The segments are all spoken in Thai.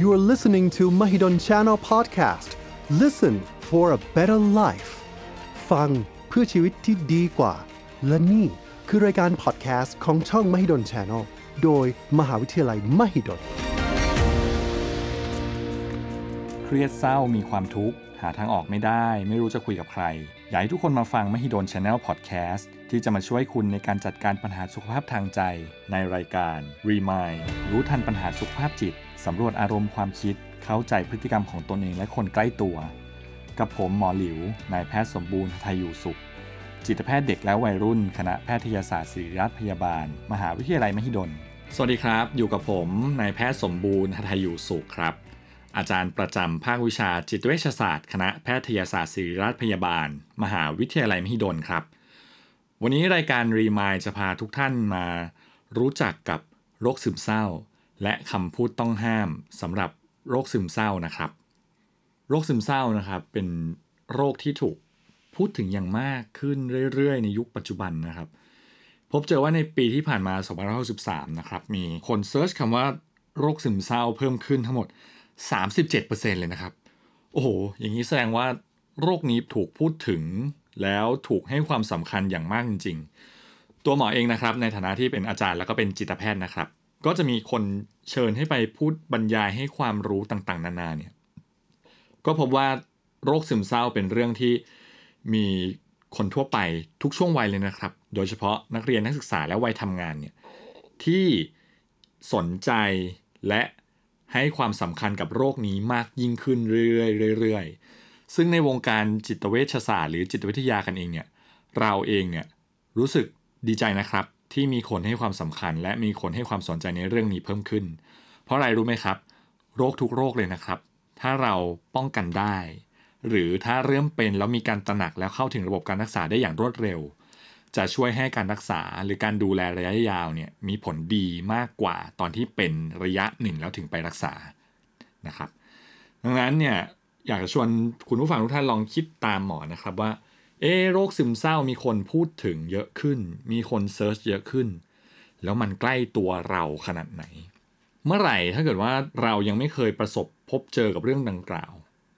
You are listening to Mahidol Channel Podcast. Listen for a better life. ฟังเพื่อชีวิตที่ดีกว่า และนี่คือรายการ podcast ของช่อง Mahidol Channel โดยมหาวิทยาลัย Mahidol เครียดเศร้ามีความทุกข์ หาทางออกไม่ได้ ไม่รู้จะคุยกับใคร อยากให้ทุกคนมาฟังมหิดล Channel Podcast ที่จะมาช่วยคุณในการจัดการปัญหาสุขภาพทางใจ ในรายการ Remind รู้ทันปัญหาสุขภาพจิต สำรวจอารมณ์ความคิดเข้าใจพฤติกรรมของตนเองและคนใกล้ตัว กับผมหมอหลิว นายแพทย์สมบูรณ์ไทยอยู่สุข จิตแพทย์เด็กและวัยรุ่น คณะแพทยศาสตร์ศิริราชพยาบาล มหาวิทยาลัยมหิดล สวัสดีครับ อยู่กับผมนายแพทย์สมบูรณ์ไทยอยู่สุขครับ อาจารย์ประจำภาควิชาจิตเวชศาสตร์ คณะแพทยศาสตร์ศิริราชพยาบาล มหาวิทยาลัยมหิดลครับ วันนี้รายการรีมายจะพาทุกท่านมา รู้จักกับโรคซึมเศร้า และคำพูดต้องห้ามสำหรับโรคซึมเศร้านะครับ โรคซึมเศร้านะครับเป็นโรคที่ถูกพูดถึงอย่างมากขึ้นเรื่อยๆ ในยุคปัจจุบันนะครับ พบเจอว่าในปีที่ผ่านมา2563นะครับมีคน search คำว่าโรคซึมเศร้าเพิ่มขึ้นทั้งหมด 37%เลยนะครับ โอ้โห อย่างนี้แสดงว่าโรคนี้ถูกพูดถึงแล้วถูกให้ความสำคัญอย่างมากจริง ๆ ตัวหมอเองนะครับ ในฐานะที่เป็นอาจารย์แล้วก็เป็นจิตแพทย์นะครับ ก็จะมีคนเชิญให้ไปพูดบรรยายให้ความรู้ต่างๆ นานาเนี่ยก็พบว่าโรคซึมเศร้าเป็นเรื่องที่มีคนทั่วไปทุกช่วงวัยเลยนะครับ โดยเฉพาะนักเรียนนักศึกษาและวัยทำงานเนี่ยที่สนใจและให้ความสำคัญกับโรคนี้มากยิ่งขึ้นเรื่อยๆเรื่อยๆ ซึ่งในวงการจิตเวชศาสตร์หรือจิตวิทยากันเองเนี่ยเราเองเนี่ยรู้สึกดีใจนะครับ ที่มีคนให้ความสำคัญ และมีคนให้ความสนใจในเรื่องนี้เพิ่มขึ้น เพราะอะไรรู้ไหมครับ โรคทุกโรคเลยนะครับ ถ้าเราป้องกันได้ หรือถ้าเริ่มเป็นแล้วมีการตระหนักแล้วเข้าถึงระบบการรักษาได้อย่างรวดเร็ว จะช่วยให้การรักษาหรือการดูแลระยะยาวเนี่ยมีผลดีมากกว่าตอนที่เป็นระยะหนึ่งแล้วถึงไปรักษานะครับ ดังนั้นเนี่ยอยากจะชวนคุณผู้ฟังทุกท่านลองคิดตามหมอนะครับว่า เอโรคซึมเศร้ามีคนพูดถึงเยอะขึ้น มีคนเซิร์ชเยอะขึ้น แล้วมันใกล้ตัวเราขนาดไหน เมื่อไหร่ถ้าเกิดว่าเรายังไม่เคยประสบพบเจอกับเรื่องดังกล่าว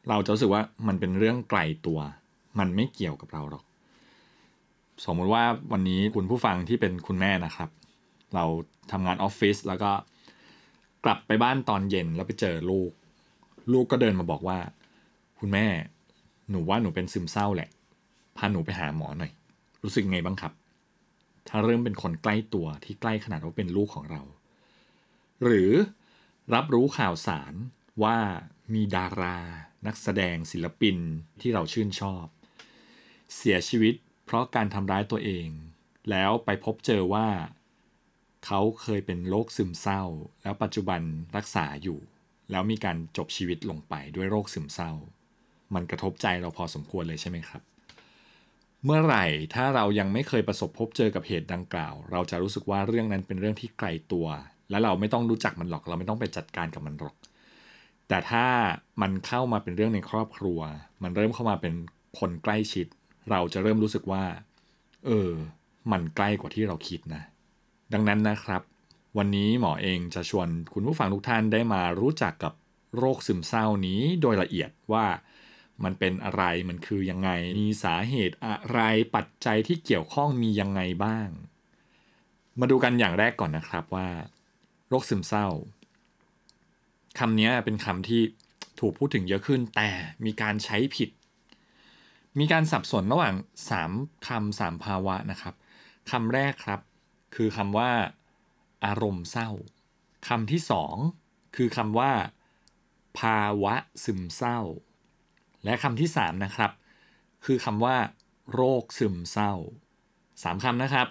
เราจะรู้สึกว่ามันเป็นเรื่องไกลตัว มันไม่เกี่ยวกับเราหรอก สมมติว่าวันนี้คุณผู้ฟังที่เป็นคุณแม่นะครับ เราทำงานออฟฟิศแล้วก็กลับไปบ้านตอนเย็นแล้วไปเจอลูก ลูกก็เดินมาบอกว่า คุณแม่ หนูว่าหนูเป็นซึมเศร้าแหละ พาหนูไปหาหมอหน่อย รู้สึกไงบ้างครับ ถ้าเริ่มเป็นคนใกล้ตัวที่ใกล้ขนาดว่าเป็นลูกของเรา หรือรับรู้ข่าวสารว่ามีดารา นักแสดงศิลปินที่เราชื่นชอบ เสียชีวิตเพราะการทำร้ายตัวเอง แล้วไปพบเจอว่า เขาเคยเป็นโรคซึมเศร้า แล้วปัจจุบันรักษาอยู่ แล้วมีการจบชีวิตลงไปด้วยโรคซึมเศร้า มันกระทบใจเราพอสมควรเลยใช่ไหมครับ เมื่อไหร่ถ้าเรายังไม่เคยประสบพบเจอกับเหตุดังกล่าว เราจะรู้สึกว่าเรื่องนั้นเป็นเรื่องที่ไกลตัว และเราไม่ต้องรู้จักมันหรอกเราไม่ต้องไปจัดการกับมันหรอก แต่ถ้ามันเข้ามาเป็นเรื่องในครอบครัว มันเริ่มเข้ามาเป็นคนใกล้ชิด เราจะเริ่มรู้สึกว่า เออ มันใกล้กว่าที่เราคิดนะ ดังนั้นนะครับ วันนี้หมอเองจะชวนคุณผู้ฟังทุกท่านได้มารู้จักกับโรคซึมเศร้านี้โดยละเอียดว่า มันเป็นอะไรมันคือยังไง มีสาเหตุอะไรปัจจัยที่เกี่ยวข้องมียังไงบ้าง มาดูกันอย่างแรกก่อนนะครับว่า โรคซึมเศร้าคำนี้เป็นคำที่ถูกพูดถึงเยอะขึ้น แต่มีการใช้ผิด มีการสับสนระหว่าง 3คำสามภาวะนะครับคำแรกครับ คือคำว่า อารมณ์เศร้าคำที่สองคือคำว่า ภาวะซึมเศร้า และคำที่ 3 นะครับ คือคำว่า โรคซึมเศร้า 3คำนะครับ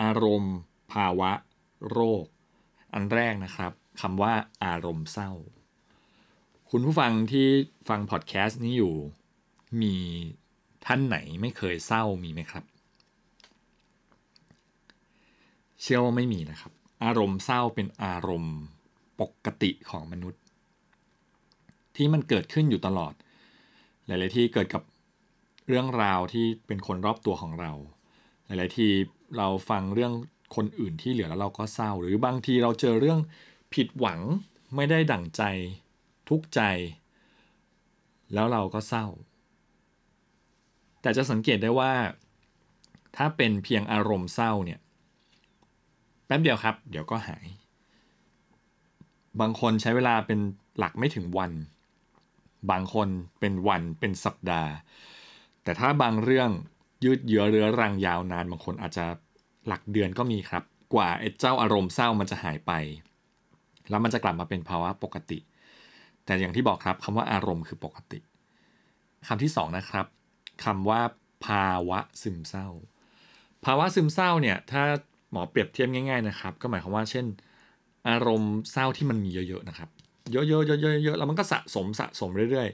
อารมณ์ ภาวะ โรค อันแรกนะครับคำว่า อารมณ์เศร้า คุณผู้ฟังที่ฟังพอดแคสต์นี้อยู่ มีท่านไหนไม่เคยเศร้ามีไหมครับ เชื่อว่าไม่มีนะครับ อารมณ์เศร้าเป็นอารมณ์ปกติของมนุษย์ ที่มันเกิดขึ้นอยู่ตลอด หลาย ๆ ที่เกิดกับเรื่องราวที่เป็นคนรอบตัวของเรา หลาย ๆ ที่เราฟังเรื่องคนอื่นที่เหลือแล้วเราก็เศร้า หรือบางทีเราเจอเรื่องผิดหวังไม่ได้ดั่งใจทุกข์ใจ แล้วเราก็เศร้า แต่จะสังเกตได้ว่า ถ้าเป็นเพียงอารมณ์เศร้าเนี่ยแป๊บเดียวครับ เดี๋ยวก็หาย บางคนใช้เวลาเป็นหลักไม่ถึงวัน บางคนเป็นวันเป็นสัปดาห์ แต่ถ้าบางเรื่องยืดเยื้อเรื้อรังยาวนานบางคนอาจจะหลักเดือนก็มีครับ กว่าไอ้เจ้าอารมณ์เศร้ามันจะหายไป แล้วมันจะกลับมาเป็นภาวะปกติ แต่อย่างที่บอกครับคำว่าอารมณ์คือปกติคำที่สองนะครับคำว่าภาวะซึมเศร้า ภาวะซึมเศร้าเนี่ยถ้าหมอเปรียบเทียบง่าย ๆนะครับ ก็หมายความว่าเช่น อารมณ์เศร้าที่มันมีเยอะๆนะครับ เยอะๆเยอะๆแล้วมันก็สะสมสะสมเรื่อย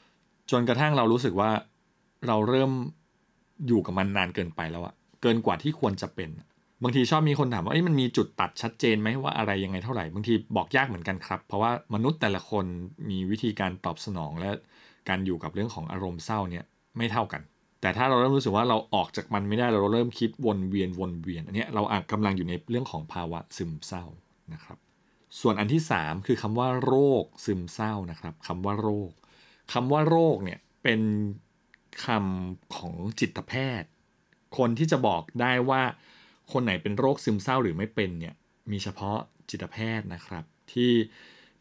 ๆ จนกระทั่งเรารู้สึกว่าเราเริ่มอยู่กับมันนานเกินไปแล้วอะเกินกว่าที่ควรจะเป็น บางทีชอบมีคนถามว่ามันมีจุดตัดชัดเจนไหมว่าอะไรยังไงเท่าไหร่ บางทีบอกยากเหมือนกันครับ เพราะว่ามนุษย์แต่ละคนมีวิธีการตอบสนองและการอยู่กับเรื่องของอารมณ์เศร้าเนี่ยไม่เท่ากัน แต่ถ้าเราเริ่มรู้สึกว่าเราออกจากมันไม่ได้เราเริ่มคิดวนเวียนวนเวียน อันนี้เราอาจกำลังอยู่ในเรื่องของภาวะซึมเศร้านะครับ ส่วนอันที่ 3 คือคำว่าโรคซึมเศร้านะครับคำว่าโรคคำว่าโรคเนี่ยเป็นคำของจิตแพทย์ คนที่จะบอกได้ว่าคนไหนเป็นโรคซึมเศร้าหรือไม่เป็นเนี่ยมีเฉพาะจิตแพทย์นะครับ ที่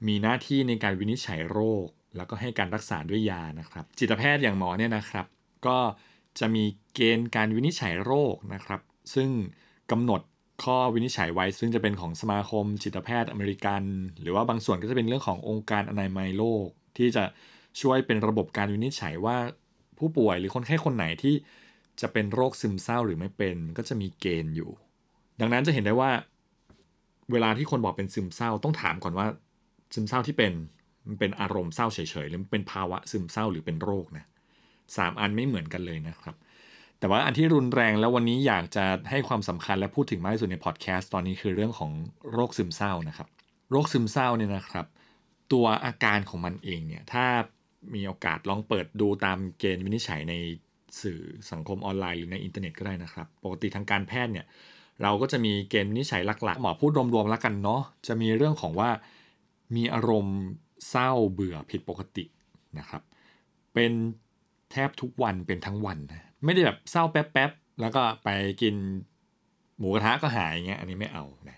มีหน้าที่ในการวินิจฉัยโรค แล้วก็ให้การรักษาด้วยยานะครับ จิตแพทย์อย่างหมอเนี่ยนะครับ ก็จะมีเกณฑ์การวินิจฉัยโรคนะครับ ซึ่งกำหนด ข้อวินิจฉัยไว้ ซึ่งจะเป็นของสมาคมจิตแพทย์อเมริกัน หรือว่าบางส่วนก็จะเป็นเรื่องขององค์การอนามัยโลก ที่จะช่วยเป็นระบบการวินิจฉัยว่าผู้ป่วยหรือคนไข้คนไหนที่จะเป็นโรคซึมเศร้าหรือไม่เป็นก็จะมีเกณฑ์อยู่ ดังนั้นจะเห็นได้ว่า เวลาที่คนบอกเป็นซึมเศร้าต้องถามก่อนว่า ซึมเศร้าที่เป็นมันเป็นอารมณ์เศร้าเฉยๆหรือเป็นภาวะซึมเศร้าหรือเป็นโรคนะสามอันไม่เหมือนกันเลยนะครับ แต่ว่าอันที่รุนแรงแล้ววันนี้อยากจะให้ความสำคัญและพูดถึงมากที่สุดในพอดแคสต์ตอนนี้คือเรื่องของโรคซึมเศร้านะครับ โรคซึมเศร้าเนี่ยนะครับ ตัวอาการของมันเองเนี่ยถ้ามีโอกาสลองเปิดดูตามเกณฑ์วินิจฉัยในสื่อสังคมออนไลน์หรือในอินเทอร์เน็ตก็ได้นะครับ ปกติทางการแพทย์เนี่ยเราก็จะมีเกณฑ์วินิจฉัยหลักๆหมอพูดรวมๆแล้วกันเนาะจะมีเรื่องของว่ามีอารมณ์เศร้าเบื่อผิดปกตินะครับ เป็นแทบทุกวันเป็นทั้งวันนะ ไม่ได้แบบเศร้าแป๊บๆแล้วก็ไปกินหมูกระทะก็หายเงี้ยอันนี้ไม่เอานะ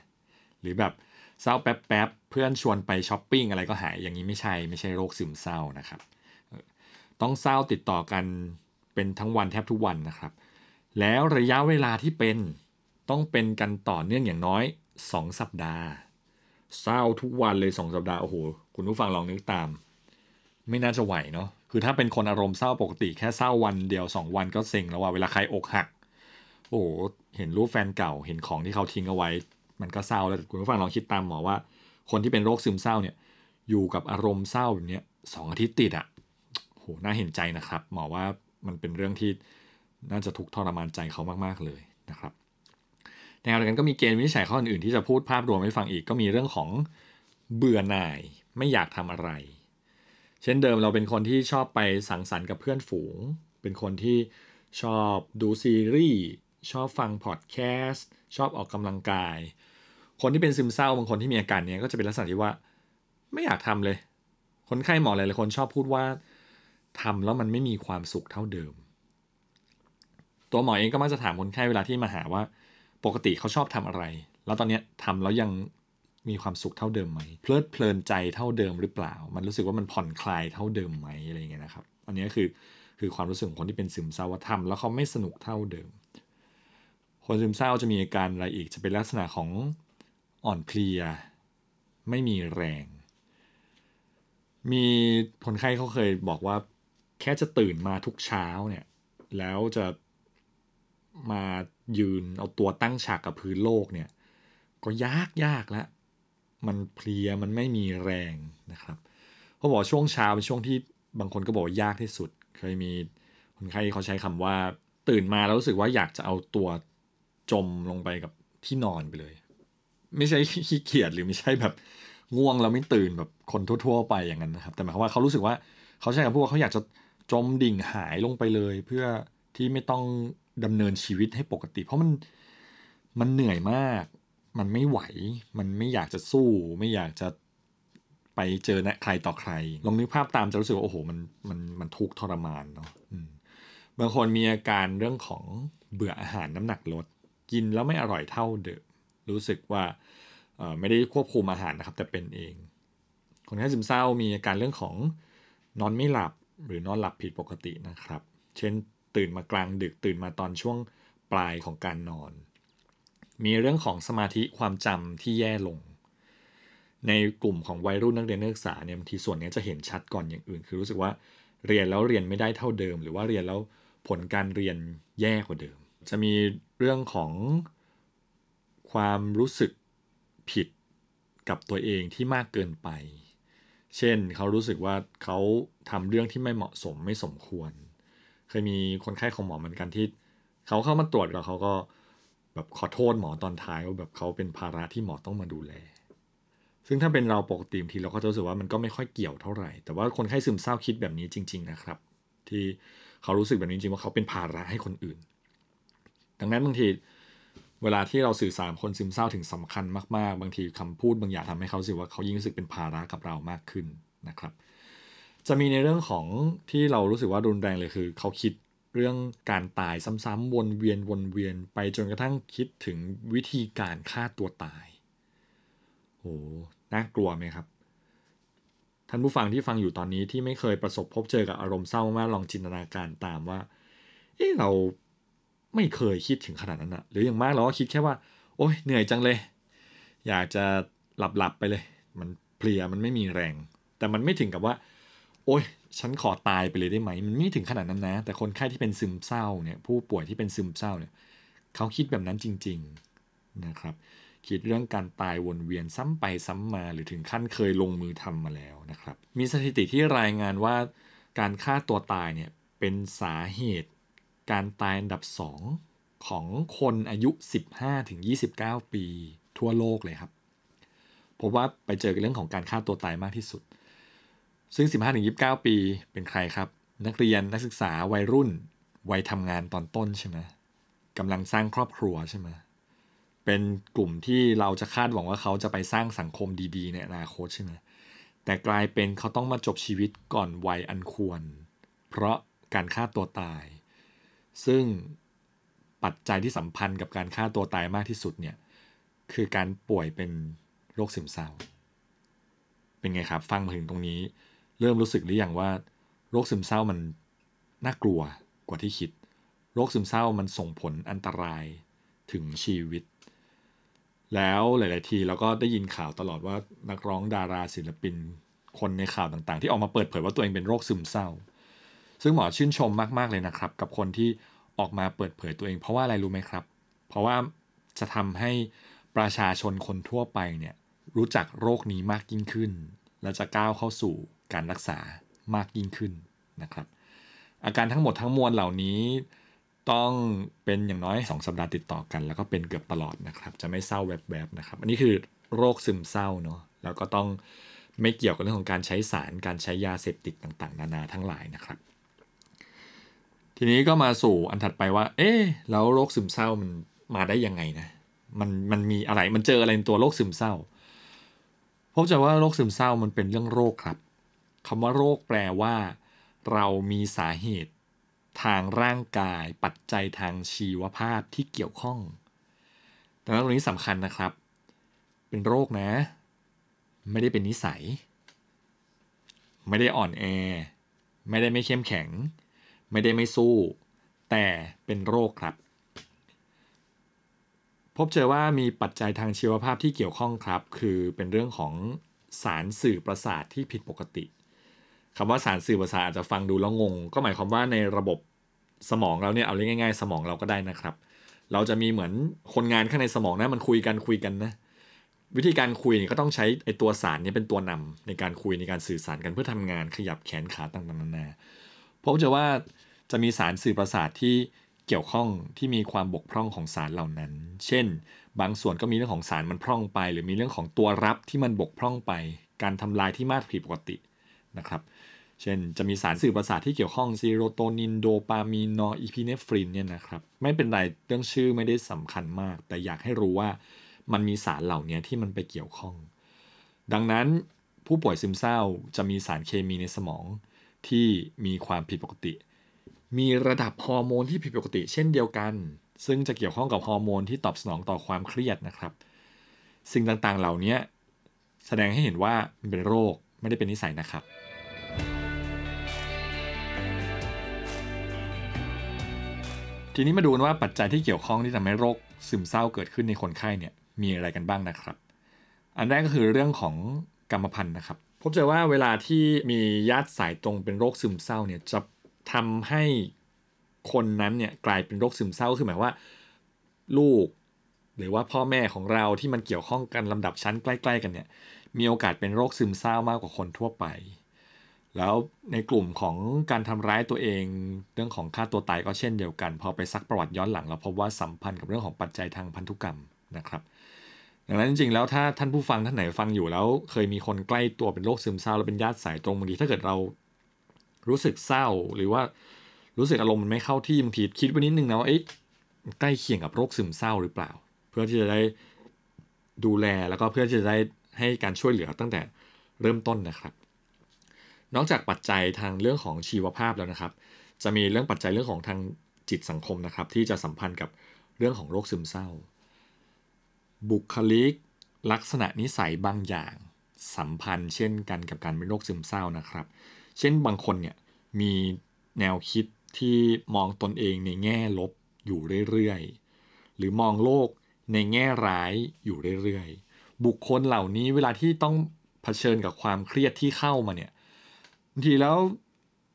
หรือแบบเศร้าแป๊บๆเพื่อนชวนไปช้อปปิ้งอะไรก็หายอย่างนี้ไม่ใช่ไม่ใช่โรคซึมเศร้านะครับ ต้องเศร้าติดต่อกันเป็นทั้งวันแทบทุกวันนะครับ แล้วระยะเวลาที่เป็นต้องเป็นกันต่อเนื่องอย่างน้อย 2 สัปดาห์ เศร้าทุกวันเลย 2 สัปดาห์โอ้โหคุณผู้ฟังลองนึกตาม ไม่น่าจะไหวเนาะคือถ้าเป็นคนอารมณ์เศร้าปกติแค่เศร้าวันเดียว 2 วันก็เซ็งแล้วว่าเวลาใครอกหัก โอ้โหเห็นรูปแฟนเก่าเห็นของที่เขาทิ้งเอาไว้ มันก็เศร้าแล้วคุณผู้ฟังลองคิดตามหมอว่า คนที่เป็นโรคซึมเศร้าเนี่ย อยู่กับอารมณ์เศร้าแบบนี้สองอาทิตย์ติดอะ่ะโหน่าเห็นใจนะครับ หมอว่ามันเป็นเรื่องที่น่าจะทุกข์ทรมานใจเขามากๆเลยนะครับในขณะเดียวกันก็มีเกณฑ์วินิจฉัยข้ออื่นๆที่จะพูดภาพรวมให้ฟังอีกก็มีเรื่องของเบื่อหน่ายไม่อยากทำอะไร เช่นเดิมเราเป็นคนที่ชอบไปสังสรรค์กับเพื่อนฝูง เป็นคนที่ชอบดูซีรีส์ ชอบฟังพอดแคสต์ ชอบออกกำลังกาย คนที่เป็นซึมเศร้าบางคนที่มีอาการนี้ก็จะเป็นลักษณะที่ว่าไม่อยากทำเลย คนไข้หมอหลายๆคนชอบพูดว่าทำแล้วมันไม่มีความสุขเท่าเดิม ตัวหมอเองก็มักจะถามคนไข้เวลาที่มาหาว่า ปกติเขาชอบทำอะไร แล้วตอนนี้ทำแล้วยัง มีความสุขเท่าเดิมไหมเพลิดเพลินใจเท่าเดิมหรือเปล่า มันรู้สึกว่ามันผ่อนคลายเท่าเดิมไหมอะไรเงี้ยนะครับ อันนี้คือคือความรู้สึกของคนที่เป็นซึมเศร้าว่าทำแล้วเขาไม่สนุกเท่าเดิม คนซึมเศร้าจะมีอาการอะไรอีกจะเป็นลักษณะของอ่อนเพลีย ไม่มีแรง มีคนไข้เขาเคยบอกว่าแค่จะตื่นมาทุกเช้าเนี่ยแล้วจะมายืนเอาตัวตั้งฉากกับพื้นโลกเนี่ย ก็ยากยากแล้ว มันเพลียมันไม่มีแรงนะครับเขาบอกช่วงเช้าเป็นช่วงที่บางคนก็บอกยากที่สุด เคยมีคนไข้เขาใช้คำว่าตื่นมาแล้วรู้สึกว่าอยากจะเอาตัวจมลงไปกับที่นอนไปเลย ไม่ใช่ขี้เกียจหรือไม่ใช่แบบง่วงแล้วไม่ตื่นแบบคนทั่ว ๆ ไปอย่างนั้นนะครับ แต่หมายความว่าเขารู้สึกว่าเขาใช้คำพูดว่าเขาอยากจะจมดิ่งหายลงไปเลย เพื่อที่ไม่ต้องดำเนินชีวิตให้ปกติ เพราะมันมันเหนื่อยมาก มันไม่ไหว มันไม่อยากจะสู้ ไม่อยากจะไปเจอนะใครต่อใคร ลองนึกภาพตามจะรู้สึกว่าโอ้โห มันมันมันทุกข์ทรมานเนาะอืมบางคนมีอาการเรื่องของเบื่ออาหารน้ำหนักลด กินแล้วไม่อร่อยเท่าเดิมรู้สึกว่าเอ่อไม่ได้ควบคุมอาหารนะครับ แต่เป็นเอง คนไข้ซึมเศร้ามีอาการเรื่องของนอนไม่หลับหรือนอนหลับผิดปกตินะครับ เช่นตื่นมากลางดึกตื่นมาตอนช่วงปลายของการนอน มีเรื่องของสมาธิความจำที่แย่ลง ในกลุ่มของวัยรุ่นนักเรียนนักศึกษาเนี่ยบางทีส่วนนี้จะเห็นชัดก่อนอย่างอื่น คือรู้สึกว่าเรียนแล้วเรียนไม่ได้เท่าเดิม หรือว่าเรียนแล้วผลการเรียนแย่กว่าเดิม จะมีเรื่องของความรู้สึกผิดกับตัวเองที่มากเกินไป เช่นเขารู้สึกว่าเขาทำเรื่องที่ไม่เหมาะสมไม่สมควร เคยมีคนไข้ของหมอเหมือนกันที่เขาเข้ามาตรวจแล้วเขาก็ แบบขอโทษหมอตอนท้ายว่าแบบเขาเป็นภาระที่หมอต้องมาดูแล ซึ่งถ้าเป็นเราปกติทีเราก็จะรู้สึกว่ามันก็ไม่ค่อยเกี่ยวเท่าไหร่ แต่ว่าคนไข้ซึมเศร้าคิดแบบนี้จริง ๆ นะครับ ที่เขารู้สึกแบบนี้จริงๆว่าเขาเป็นภาระให้คนอื่น ดังนั้นบางทีเวลาที่เราสื่อสารคนซึมเศร้าถึงสำคัญมากๆ บางทีคำพูดบางอย่างทำให้เขารู้สึกว่าเขายิ่งรู้สึกเป็นภาระกับเรามากขึ้นนะครับ จะมีในเรื่องของที่เรารู้สึกว่ารุนแรงเลยคือ เขาคิด เรื่องการตายซ้ำๆวนเวียนวนเวียนไปจนกระทั่งคิดถึงวิธีการฆ่าตัวตายโหน่ากลัวไหมครับ ท่านผู้ฟังที่ฟังอยู่ตอนนี้ที่ไม่เคยประสบพบเจอกับอารมณ์เศร้ามากลองจินตนาการตามว่า เออเราไม่เคยคิดถึงขนาดนั้นอะหรืออย่างมากเราก็คิดแค่ว่า โอ๊ยเหนื่อยจังเลย อยากจะหลับหลับๆไปเลย มันเพลียมันไม่มีแรง แต่มันไม่ถึงกับว่า โอ๊ย ฉันขอตายไปเลยได้ไหม มันไม่ถึงขนาดนั้นนะ แต่คนไข้ที่เป็นซึมเศร้าเนี่ย ผู้ป่วยที่เป็นซึมเศร้าเนี่ยเขาคิดแบบนั้นจริง ๆนะครับ คิดเรื่องการตายวนเวียนซ้ำไปซ้ำมาหรือถึงขั้นเคยลงมือทำมาแล้วนะครับ มีสถิติที่รายงานว่าการฆ่าตัวตายเนี่ยเป็นสาเหตุ การตายอันดับ 2 ของคนอายุ 15-29 ปีทั่วโลกเลยครับพบว่าไปเจอกับเรื่องของการฆ่าตัวตายมากที่สุด ซึ่ง 15-29 ปีเป็นใครครับ นักเรียนนักศึกษาวัยรุ่น วัยทำงานตอนต้นใช่ไหมกำลังสร้างครอบครัวใช่ไหมเป็นกลุ่มที่เราจะคาดหวังว่าเขาจะไปสร้างสังคมดีๆ ในอนาคตใช่ไหมแต่กลายเป็นเขาต้องมาจบชีวิตก่อนวัยอันควร เพราะการฆ่าตัวตาย ซึ่งปัจจัยที่สัมพันธ์กับการฆ่าตัวตายมากที่สุดเนี่ยคือการป่วยเป็นโรคซึมเศร้า เป็นไงครับ ฟังมาถึงตรงนี้ เริ่มรู้สึกหรือยังว่า โรคซึมเศร้ามันน่ากลัวกว่าที่คิด โรคซึมเศร้ามันส่งผลอันตรายถึงชีวิต แล้วหลาย ๆ ทีเราก็ได้ยินข่าวตลอดว่านักร้องดาราศิลปิน คนในข่าวต่าง ๆ ที่ออกมาเปิดเผยว่าตัวเองเป็นโรคซึมเศร้า ซึ่งหมอชื่นชมมาก ๆ เลยนะครับ กับคนที่ออกมาเปิดเผยตัวเอง เพราะว่าอะไรรู้ไหมครับ เพราะว่าจะทำให้ประชาชนคนทั่วไปเนี่ยรู้จักโรคนี้มากยิ่งขึ้น และจะก้าวเข้าสู่ การรักษามากยิ่งขึ้นนะครับ อาการทั้งหมดทั้งมวลเหล่านี้ต้องเป็นอย่างน้อย 2 สัปดาห์ติดต่อกัน แล้วก็เป็นเกือบตลอดนะครับ จะไม่เศร้าแวบๆนะครับ อันนี้คือโรคซึมเศร้าเนาะแล้วก็ต้องไม่เกี่ยวกับเรื่องของการใช้สารการใช้ยาเสพติดต่างๆ นานาทั้งหลายนะครับ ทีนี้ก็มาสู่อันถัดไปว่า เอ๊ะแล้วโรคซึมเศร้ามันมาได้ยังไงนะมันมันมีอะไรมันเจออะไรในตัวโรคซึมเศร้าพบจะว่าโรคซึมเศร้ามันเป็นเรื่องโรคครับ คำว่าโรคแปลว่า เรามีสาเหตุ ทางร่างกายปัจจัยทางชีวภาพที่เกี่ยวข้องดังนั้นตรงนี้สำคัญนะครับ เป็นโรคนะ ไม่ได้เป็นนิสัย ไม่ได้อ่อนแอ ไม่ได้ไม่เข้มแข็ง ไม่ได้ไม่สู้ แต่เป็นโรคครับ พบเจอว่ามีปัจจัยทางชีวภาพที่เกี่ยวข้องครับ คือเป็นเรื่องของสารสื่อประสาทที่ผิดปกติ คำว่าสารสื่อประสาทอาจจะฟังดูแล้วงง ก็หมายความว่าในระบบสมองเราเนี่ยเอาเรียกง่าย ๆ สมองเราก็ได้นะครับ เราจะมีเหมือนคนงานข้างในสมองนะมันคุยกันคุยกันนะวิธีการคุยก็ต้องใช้ไอตัวสารนี้เป็นตัวนำในการคุยในการสื่อสารกันเพื่อทำงานขยับแขนขาต่างๆนานาพบจะว่าจะมีสารสื่อประสาทที่เกี่ยวข้องที่มีความบกพร่องของสารเหล่านั้น เช่น บางส่วนก็มีเรื่องของสารมันพร่องไป หรือมีเรื่องของตัวรับที่มันบกพร่องไป การทำลายที่มากผิดปกตินะครับ เช่นจะมีสารสื่อประสาทที่เกี่ยวข้องซีโรโทนินโดปามีนนอร์อีพิเนฟรินเนี่ยนะครับไม่เป็นไรเรื่องชื่อไม่ได้สำคัญมาก แต่อยากให้รู้ว่ามันมีสารเหล่านี้ที่มันไปเกี่ยวข้อง ดังนั้นผู้ป่วยซึมเศร้าจะมีสารเคมีในสมองที่มีความผิดปกติ มีระดับฮอร์โมนที่ผิดปกติ เช่นเดียวกัน ซึ่งจะเกี่ยวข้องกับฮอร์โมนที่ตอบสนองต่อความเครียดนะครับ สิ่งต่างๆเหล่านี้แสดงให้เห็นว่ามันเป็นโรคไม่ได้เป็นนิสัยนะครับ ทีนี้มาดูกันว่าปัจจัยที่เกี่ยวข้องที่ทำให้โรคซึมเศร้าเกิดขึ้นในคนไข้เนี่ยมีอะไรกันบ้างนะครับ อันแรกก็คือเรื่องของกรรมพันธุ์นะครับ พบเจอว่าเวลาที่มีญาติสายตรงเป็นโรคซึมเศร้าเนี่ยจะทำให้คนนั้นเนี่ยกลายเป็นโรคซึมเศร้าคือหมายว่า ลูก หรือว่าพ่อแม่ของเราที่มันเกี่ยวข้องกันลำดับชั้นใกล้ ๆ กันเนี่ยมีโอกาสเป็นโรคซึมเศร้ามากกว่าคนทั่วไป แล้วในกลุ่มของการทำร้ายตัวเอง เรื่องของฆ่าตัวตายก็เช่นเดียวกัน พอไปซักประวัติย้อนหลังเราพบว่าสัมพันธ์กับเรื่องของปัจจัยทางพันธุกรรมนะครับดังนั้นจริงๆแล้วถ้าท่านผู้ฟังท่านไหนฟังอยู่แล้ว เคยมีคนใกล้ตัวเป็นโรคซึมเศร้าแล้วเป็นญาติสายตรงบางทีถ้าเกิดเรารู้สึกเศร้าหรือว่ารู้สึกอารมณ์มันไม่เข้าที่บางทีคิดไว้นิดนึงนะว่าเอ๊ะใกล้เคียงกับโรคซึมเศร้าหรือเปล่า เพื่อที่จะได้ดูแลแล้วก็เพื่อที่จะได้ให้การช่วยเหลือตั้งแต่เริ่มต้นนะครับ นอกจากปัจจัยทางเรื่องของชีวภาพแล้วนะครับ จะมีเรื่องปัจจัยเรื่องของทางจิตสังคมนะครับ ที่จะสัมพันธ์กับเรื่องของโรคซึมเศร้า บุคลิก ลักษณะนิสัยบางอย่าง สัมพันธ์ เช่นกันกับการเป็นโรคซึมเศร้านะครับ เช่นบางคนเนี่ยมีแนวคิดที่มองตนเองในแง่ลบอยู่เรื่อยๆ หรือมองโลกในแง่ร้ายอยู่เรื่อยๆ บุคคลเหล่านี้เวลาที่ต้องเผชิญกับความเครียดที่เข้ามาเนี่ย บางทีแล้ว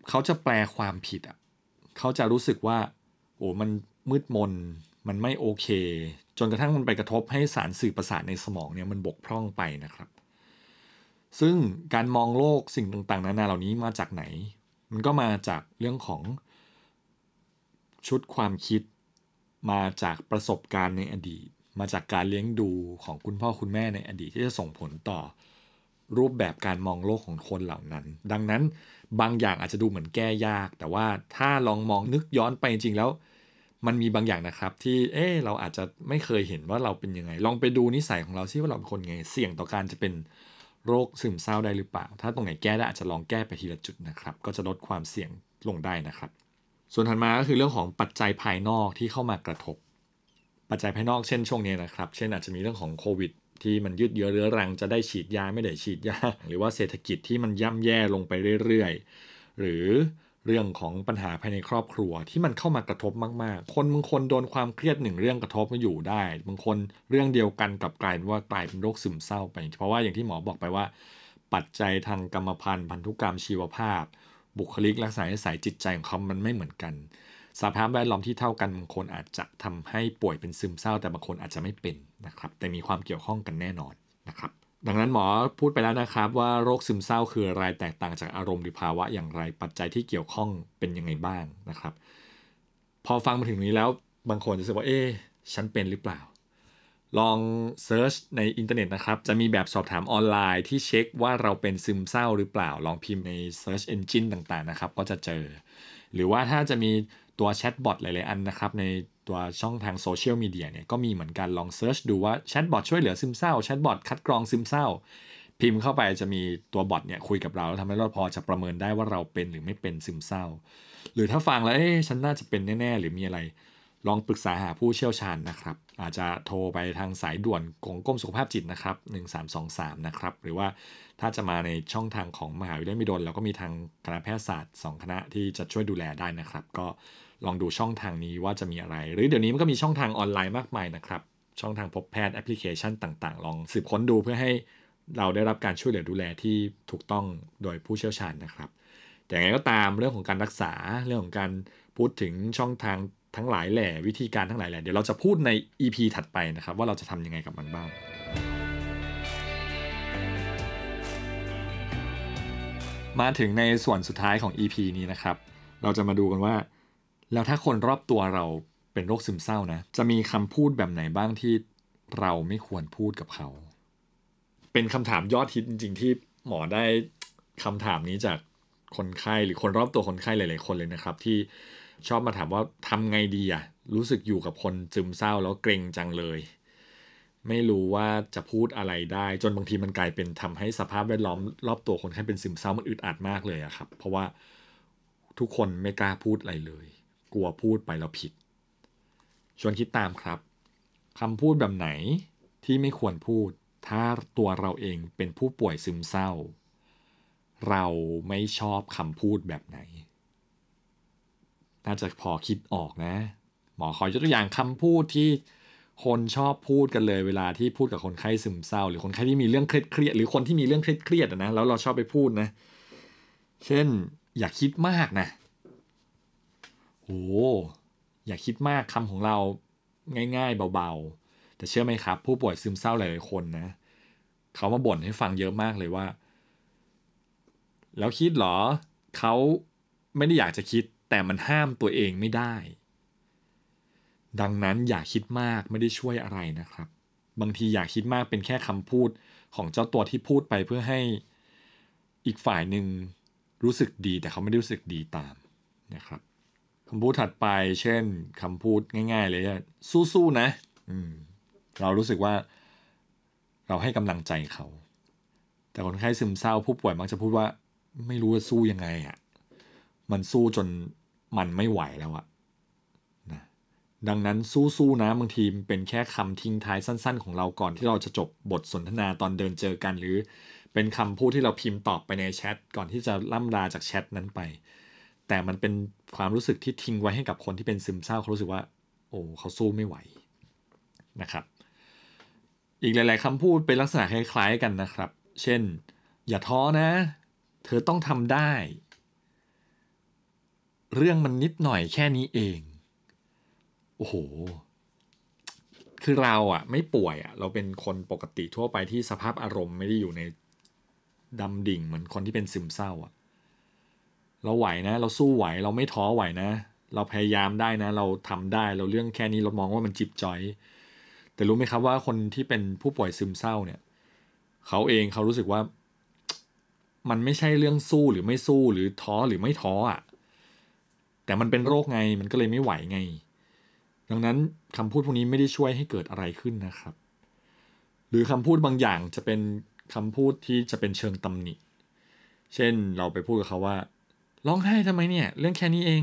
เขาจะแปลความผิดอะเขาจะรู้สึกว่า โอ้มันมืดมน มันไม่โอเค จนกระทั่งมันไปกระทบให้สารสื่อประสาทในสมองเนี่ยมันบกพร่องไปนะครับ ซึ่งการมองโลกสิ่งต่างๆ นานาเหล่านี้มาจากไหน มันก็มาจากเรื่องของชุดความคิด มาจากประสบการณ์ในอดีต มาจากการเลี้ยงดูของคุณพ่อคุณแม่ในอดีตที่จะส่งผลต่อ รูปแบบการมองโลกของคนเหล่านั้น ดังนั้นบางอย่างอาจจะดูเหมือนแก้ยาก แต่ว่าถ้าลองมองนึกย้อนไปจริงๆแล้ว มันมีบางอย่างนะครับ ที่เออเราอาจจะไม่เคยเห็นว่าเราเป็นยังไง ลองไปดูนิสัยของเราซิว่าเราเป็นคนไง เสี่ยงต่อการจะเป็นโรคซึมเศร้าได้หรือเปล่า ถ้าตรงไหนแก้ได้อาจจะลองแก้ไปทีละจุดนะครับ ก็จะลดความเสี่ยงลงได้นะครับ ส่วนถัดมาก็คือเรื่องของปัจจัยภายนอกที่เข้ามากระทบ ปัจจัยภายนอกเช่นช่วงนี้นะครับ เช่นอาจจะมีเรื่องของโควิด ที่มันยืดเยื้อเรื้อรังจะได้ฉีดยาไม่ได้ฉีดยา หรือว่าเศรษฐกิจที่มันย่ำแย่ลงไปเรื่อยๆ หรือเรื่องของปัญหาภายในครอบครัวที่มันเข้ามากระทบมากๆ คนบางคนโดนความเครียดหนึ่งเรื่องกระทบมาอยู่ได้ บางคนเรื่องเดียวกันกับกลายเป็นว่ากลายเป็นโรคซึมเศร้าไป เพราะว่าอย่างที่หมอบอกไปว่า ปัจจัยทางกรรมพันธุ์พันธุกรรมชีวภาพ บุคลิกลักษณะนิสัยจิตใจของเขามันไม่เหมือนกัน สภาพแวดล้อมที่เท่ากันบางคนอาจจะทำให้ป่วยเป็นซึมเศร้า แต่บางคนอาจจะไม่เป็นนะครับ แต่มีความเกี่ยวข้องกันแน่นอนนะครับ ดังนั้นหมอพูดไปแล้วนะครับว่าโรคซึมเศร้าคืออะไรแตกต่างจากอารมณ์หรือภาวะอย่างไรปัจจัยที่เกี่ยวข้องเป็นยังไงบ้างนะครับ พอฟังมาถึงนี้แล้วบางคนจะรู้สึกว่าเอ๊ะฉันเป็นหรือเปล่าลอง search ในอินเทอร์เน็ตนะครับ จะมีแบบสอบถามออนไลน์ที่เช็คว่าเราเป็นซึมเศร้าหรือเปล่า ลองพิมพ์ใน Search Engine ต่างๆนะครับ ก็จะเจอ หรือว่าถ้าจะมี ตัวแชทบอทหลาย ๆ อันนะครับ ในตัวช่องทางโซเชียลมีเดียเนี่ยก็มีเหมือนกันลอง search ดูว่าแชทบอทช่วยเหลือซึมเศร้าแชทบอทคัดกรองซึมเศร้า พิมพ์เข้าไปจะมีตัวบอทเนี่ยคุยกับเราแล้วทำให้เราพอจะประเมินได้ว่าเราเป็นหรือไม่เป็นซึมเศร้า หรือถ้าฟังแล้วเอ๊ะฉันน่าจะเป็นแน่ ๆ หรือมีอะไร ลองปรึกษาหาผู้เชี่ยวชาญนะครับ อาจจะโทรไปทางสายด่วนของกรมสุขภาพจิตนะครับ1323นะครับหรือว่าถ้าจะมาในช่องทางของมหาวิทยาลัยมิดลเราก็มีทางคณะแพทยศาสตร์ 2 คณะที่จะช่วยดูแลได้นะครับ ก็ ลองดูช่องทางนี้ว่าจะมีอะไร หรือเดี๋ยวนี้มันก็มีช่องทางออนไลน์มากมายนะครับ ช่องทางพบแพทย์แอปพลิเคชันต่างๆ ลองสืบค้นดูเพื่อให้เราได้รับการช่วยเหลือดูแลที่ถูกต้องโดยผู้เชี่ยวชาญนะครับ แต่อย่างไรก็ตามเรื่องของการรักษาเรื่องของการพูดถึงช่องทางทั้งหลายแหล่วิธีการทั้งหลายแหล่เดี๋ยวเราจะพูดใน EP ถัดไปนะครับ ว่าเราจะทำยังไงกับมันบ้างมาถึงในส่วนสุดท้ายของ EP นี้นะครับ เราจะมาดูกันว่า แล้วถ้าคนรอบตัวเราเป็นโรคซึมเศร้านะ จะมีคำพูดแบบไหนบ้างที่เราไม่ควรพูดกับเขา เป็นคำถามยอดฮิตจริง ๆ ที่หมอได้คำถามนี้จากคนไข้หรือคนรอบตัวคนไข้หลาย ๆ คนเลยนะครับ ที่ชอบมาถามว่าทำไงดีอะรู้สึกอยู่กับคนซึมเศร้าแล้วเกรงจังเลย ไม่รู้ว่าจะพูดอะไรได้ จนบางทีมันกลายเป็นทำให้สภาพแวดล้อมรอบตัวคนไข้เป็นซึมเศร้ามันอึดอัดมากเลยอะครับ เพราะว่าทุกคนไม่กล้าพูดอะไรเลย กลัวพูดไปแล้วผิด ชวนคิดตามครับคำพูดแบบไหนที่ไม่ควรพูด ถ้าตัวเราเองเป็นผู้ป่วยซึมเศร้า เราไม่ชอบคำพูดแบบไหน น่าจะพอคิดออกนะ หมอขอยกตัวอย่างคำพูดที่คนชอบพูดกันเลยเวลาที่พูดกับคนไข้ซึมเศร้า หรือคนไข้ที่มีเรื่องเครียดหรือคนที่มีเรื่องเครียดนะแล้วเราชอบไปพูดนะ เช่น อย่าคิดมากนะ โอ้อย่าคิดมากคำของเราง่าย ๆ เบาๆ แต่เชื่อไหมครับ ผู้ป่วยซึมเศร้าหลายๆคนนะเขามาบ่นให้ฟังเยอะมากเลยว่า แล้วคิดเหรอเขาไม่ได้อยากจะคิดแต่มันห้ามตัวเองไม่ได้ ดังนั้นอย่าคิดมากไม่ได้ช่วยอะไรนะครับ บางทีอยากคิดมากเป็นแค่คำพูดของเจ้าตัวที่พูดไปเพื่อให้อีกฝ่ายหนึ่งรู้สึกดีแต่เขาไม่ได้รู้สึกดีตามนะครับ คำพูดถัดไป เช่นคำพูดง่าย ๆ เลยสู้ๆนะเรารู้สึกว่า เราให้กำลังใจเขา แต่คนไข้ซึมเศร้าผู้ป่วยมักจะพูดว่า ไม่รู้จะสู้ยังไงอะ่ะมันสู้จนมันไม่ไหวแล้วอะนะดังนั้นสู้ๆนะบางทีเป็นแค่คำทิ้งท้ายสั้น ๆ ของเราก่อนที่เราจะจบบทสนทนาตอนเดินเจอกันหรือ เป็นคำพูดที่เราพิมพ์ตอบไปในแชทก่อนที่จะล่ำลาจากแชทนั้นไป แต่มันเป็นความรู้สึกที่ทิ้งไว้ให้กับคนที่เป็นซึมเศร้าเขารู้สึกว่า โอ้เขาสู้ไม่ไหวนะครับ อีกหลาย ๆคำพูดเป็นลักษณะคล้าย ๆ กันนะครับ เช่น อย่าท้อนะ เธอต้องทำได้ เรื่องมันนิดหน่อยแค่นี้เอง โอ้โห คือเราอะไม่ป่วยอะเราเป็นคนปกติทั่วไปที่สภาพอารมณ์ไม่ได้อยู่ในดำดิ่งเหมือนคนที่เป็นซึมเศร้าอะ เราไหวนะ เราสู้ไหวเราไม่ท้อไหวนะ เราพยายามได้นะ เราทำได้เราเรื่องแค่นี้เรามองว่ามันจิบจอย แต่รู้ไหมครับว่าคนที่เป็นผู้ป่วยซึมเศร้าเนี่ย เขาเองเขารู้สึกว่า มันไม่ใช่เรื่องสู้หรือไม่สู้หรือท้อหรือไม่ท้ออะแต่มันเป็นโรคไงมันก็เลยไม่ไหวไง ดังนั้นคำพูดพวกนี้ไม่ได้ช่วยให้เกิดอะไรขึ้นนะครับ หรือคำพูดบางอย่างจะเป็นคำพูดที่จะเป็นเชิงตำหนิ เช่นเราไปพูดกับเขาว่า ร้องไห้ทำไมเนี่ย เรื่องแค่นี้เอง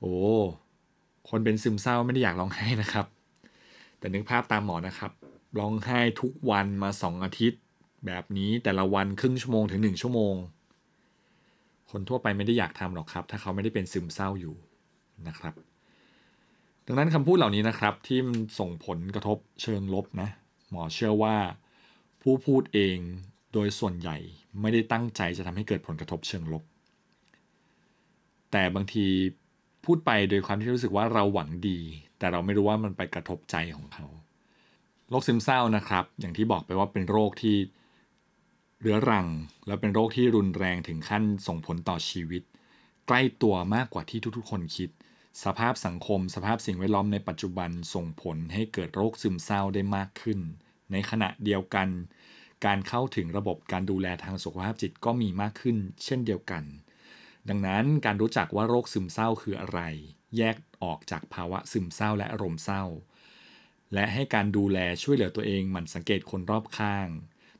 โอ้คนเป็นซึมเศร้าไม่ได้อยากร้องไห้นะครับ แต่นึกภาพตามหมอนะครับร้องไห้ทุกวันมาสองอาทิตย์ แบบนี้แต่ละวันครึ่งชั่วโมงถึงหนึ่งชั่วโมง คนทั่วไปไม่ได้อยากทำหรอกครับ ถ้าเขาไม่ได้เป็นซึมเศร้าอยู่นะครับ ดังนั้นคำพูดเหล่านี้นะครับ ที่ส่งผลกระทบเชิงลบนะหมอเชื่อว่า ผู้พูดเองโดยส่วนใหญ่ ไม่ได้ตั้งใจจะทำให้เกิดผลกระทบเชิงลบ แต่บางทีพูดไปโดยความที่รู้สึกว่าเราหวังดี แต่เราไม่รู้ว่ามันไปกระทบใจของเขาโรคซึมเศร้านะครับ อย่างที่บอกไปว่าเป็นโรคที่เรื้อรัง และเป็นโรคที่รุนแรงถึงขั้นส่งผลต่อชีวิต ใกล้ตัวมากกว่าที่ทุกๆ คนคิด สภาพสังคม สภาพสิ่งแวดล้อมในปัจจุบันส่งผลให้เกิดโรคซึมเศร้าได้มากขึ้น ในขณะเดียวกัน การเข้าถึงระบบการดูแลทางสุขภาพจิตก็มีมากขึ้นเช่นเดียวกัน ดังนั้นการรู้จักว่าโรคซึมเศร้าคืออะไร แยกออกจากภาวะซึมเศร้าและอารมณ์เศร้า และให้การดูแลช่วยเหลือตัวเองมันสังเกตคนรอบข้าง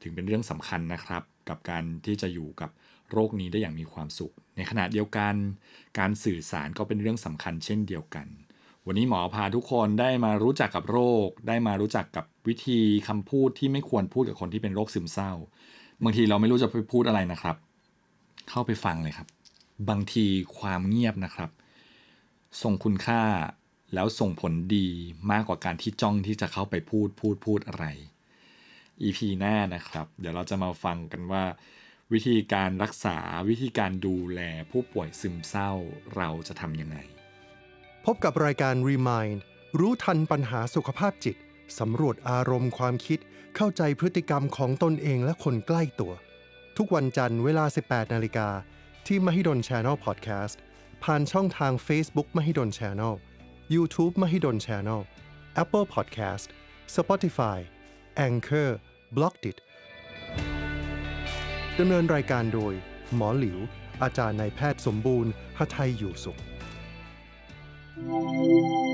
ถึงเป็นเรื่องสำคัญนะครับ กับการที่จะอยู่กับโรคนี้ได้อย่างมีความสุข ในขณะเดียวกัน การสื่อสารก็เป็นเรื่องสำคัญเช่นเดียวกัน วันนี้หมอพาทุกคนได้มารู้จักกับโรค ได้มารู้จักกับวิธีคำพูดที่ไม่ควรพูดกับคนที่เป็นโรคซึมเศร้า บางทีเราไม่รู้จะไปพูดอะไรนะครับ เข้าไปฟังเลยครับ บางทีความเงียบนะครับส่งคุณค่าแล้วส่งผลดีมากกว่าการที่จ้องที่จะเข้าไปพูดพูดพูดอะไร EP หน้านะครับ เดี๋ยวเราจะมาฟังกันว่า วิธีการรักษาวิธีการดูแลผู้ป่วยซึมเศร้าเราจะทำยังไง บกับรายการ Remind รู้ทันปัญหาสุขภาพจิต สำรวจอารมณ์ความคิด เข้าใจพฤติกรรมของตนเองและคนใกล้ตัว ทุกวันจันทร์เวลา 18 นาฬิกา ที่ Mahidol Channel Podcast ผ่านช่องทาง Facebook Mahidol Channel YouTube Mahidol Channel Apple Podcast Spotify Anchor b l o g d i t ดำเนินรายการโดย หมอหลิว อาจารย์นายแพทย์สมบูรณ์หทัยอยู่สุข Thank you.